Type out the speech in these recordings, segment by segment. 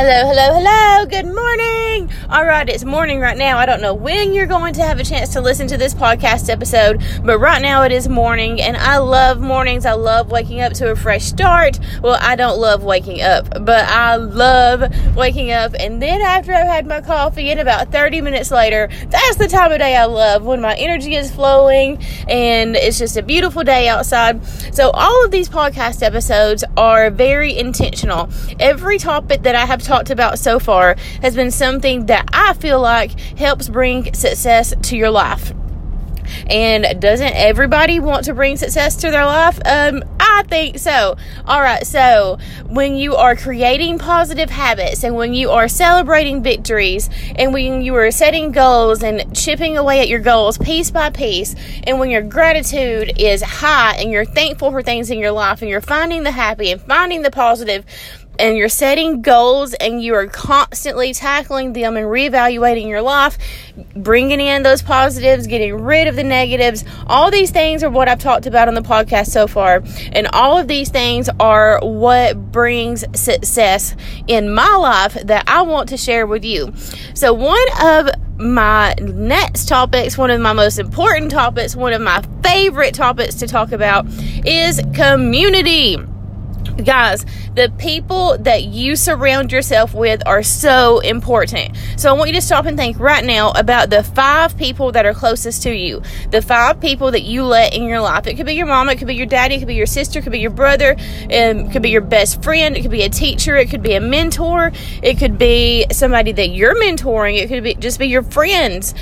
Hello, hello, hello. Good morning. All right, it's morning right now. I don't know when you're going to have a chance to listen to this podcast episode, but right now it is morning, and I love mornings. I love waking up to a fresh start. Well, I don't love waking up, but I love waking up, and then after I've had my coffee, and about 30 minutes later, that's the time of day I love when my energy is flowing and it's just a beautiful day outside. So, all of these podcast episodes are very intentional. Every topic that I have talked about so far has been something that I feel like helps bring success to your life. And doesn't everybody want to bring success to their life? Um, I think so. All right. So when you are creating positive habits and when you are celebrating victories and when you are setting goals and chipping away at your goals piece by piece and when your gratitude is high and you're thankful for things in your life and you're finding the happy and finding the positive and you're setting goals and you are constantly tackling them and reevaluating your life, bringing in those positives, getting rid of the negatives. All these things are what I've talked about on the podcast so far. And all of these things are what brings success in my life that I want to share with you. So, one of my next topics, one of my most important topics, one of my favorite topics to talk about is community guys, the people that you surround yourself with are so important. So I want you to stop and think right now about the five people that are closest to you, the five people that you let in your life. It could be your mom, it could be your daddy, it could be your sister, it could be your brother, um, it could be your best friend, it could be a teacher, it could be a mentor, it could be somebody that you're mentoring, it could be just be your friends.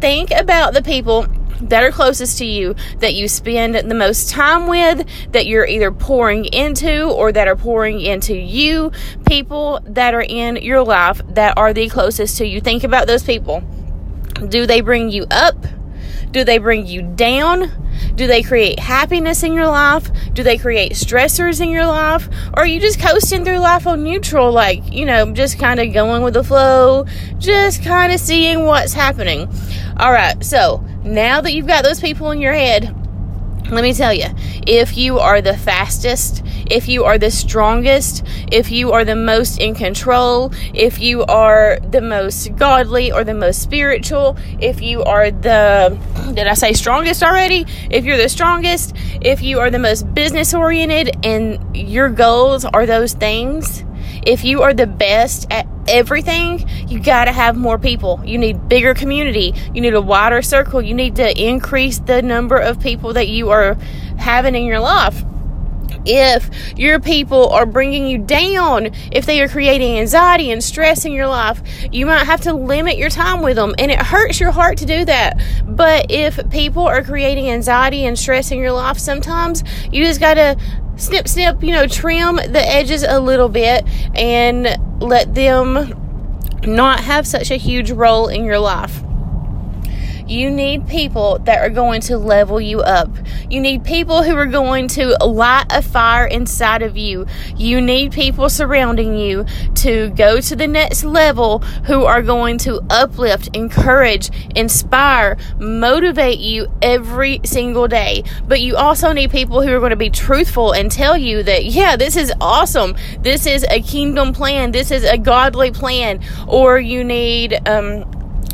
Think about the people that are closest to you, that you spend the most time with, that you're either pouring into or that are pouring into you, people that are in your life that are the closest to you. Think about those people. Do they bring you up? Do they bring you down? Do they create happiness in your life? Do they create stressors in your life? Or are you just coasting through life on neutral, like, you know, just kind of going with the flow, just kind of seeing what's happening? All right, so now that you've got those people in your head, let me tell you, if you are the fastest, if you are the strongest, if you are the most in control, if you are the most godly or the most spiritual, if you are the, did I say strongest already? If you're the strongest, if you are the most business oriented and your goals are those things, if you are the best at everything, you got to have more people. You need bigger community. You need a wider circle. You need to increase the number of people that you are having in your life. If your people are bringing you down, if they are creating anxiety and stress in your life, you might have to limit your time with them. And it hurts your heart to do that. But if people are creating anxiety and stress in your life, sometimes you just got to snip, snip, you know, trim the edges a little bit and let them not have such a huge role in your life. You need people that are going to level you up. You need people who are going to light a fire inside of you. You need people surrounding you to go to the next level who are going to uplift, encourage, inspire, motivate you every single day. But you also need people who are going to be truthful and tell you that, yeah, this is awesome. This is a kingdom plan. This is a godly plan. Or you need, um,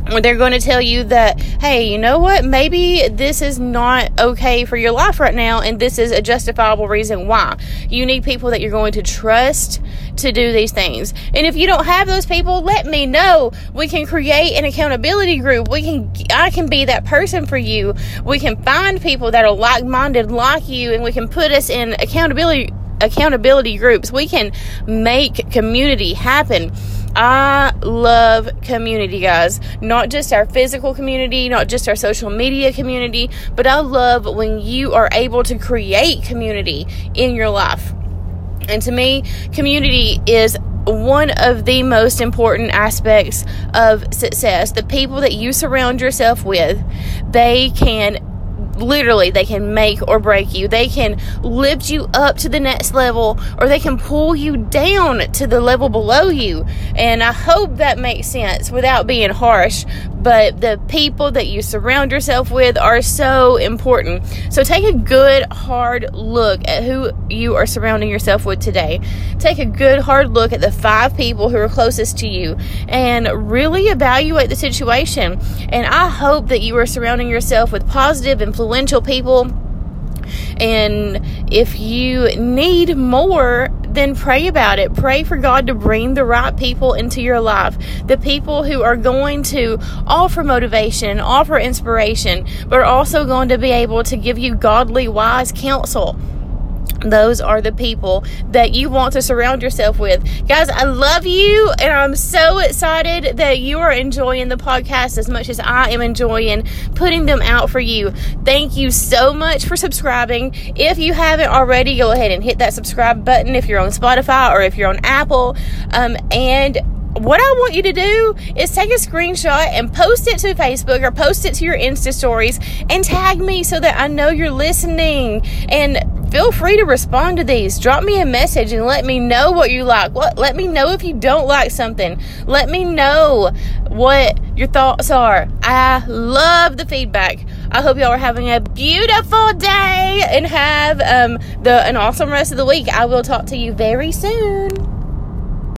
they're going to tell you that, hey, you know what? Maybe this is not okay for your life right now, and this is a justifiable reason why. You need people that you're going to trust to do these things. And if you don't have those people, let me know. We can create an accountability group. We can, I can be that person for you. We can find people that are like minded like you, and we can put us in accountability accountability groups. We can make community happen. I love community, guys. Not just our physical community, not just our social media community, but I love when you are able to create community in your life. And to me, community is one of the most important aspects of success. The people that you surround yourself with, they can literally they can make or break you. They can lift you up to the next level or they can pull you down to the level below you. And I hope that makes sense without being harsh. But the people that you surround yourself with are so important. So take a good, hard look at who you are surrounding yourself with today. Take a good, hard look at the five people who are closest to you and really evaluate the situation. And I hope that you are surrounding yourself with positive, influential people and if you need more, then pray about it. Pray for God to bring the right people into your life. The people who are going to offer motivation, offer inspiration, but are also going to be able to give you godly, wise counsel those are the people that you want to surround yourself with. Guys, I love you and I'm so excited that you are enjoying the podcast as much as I am enjoying putting them out for you. Thank you so much for subscribing. If you haven't already, go ahead and hit that subscribe button if you're on Spotify or if you're on Apple. Um, and what I want you to do is take a screenshot and post it to Facebook or post it to your Insta stories and tag me so that I know you're listening. And feel free to respond to these. Drop me a message and let me know what you like. What let me know if you don't like something. Let me know what your thoughts are. I love the feedback. I hope y'all are having a beautiful day and have um, the an awesome rest of the week. I will talk to you very soon.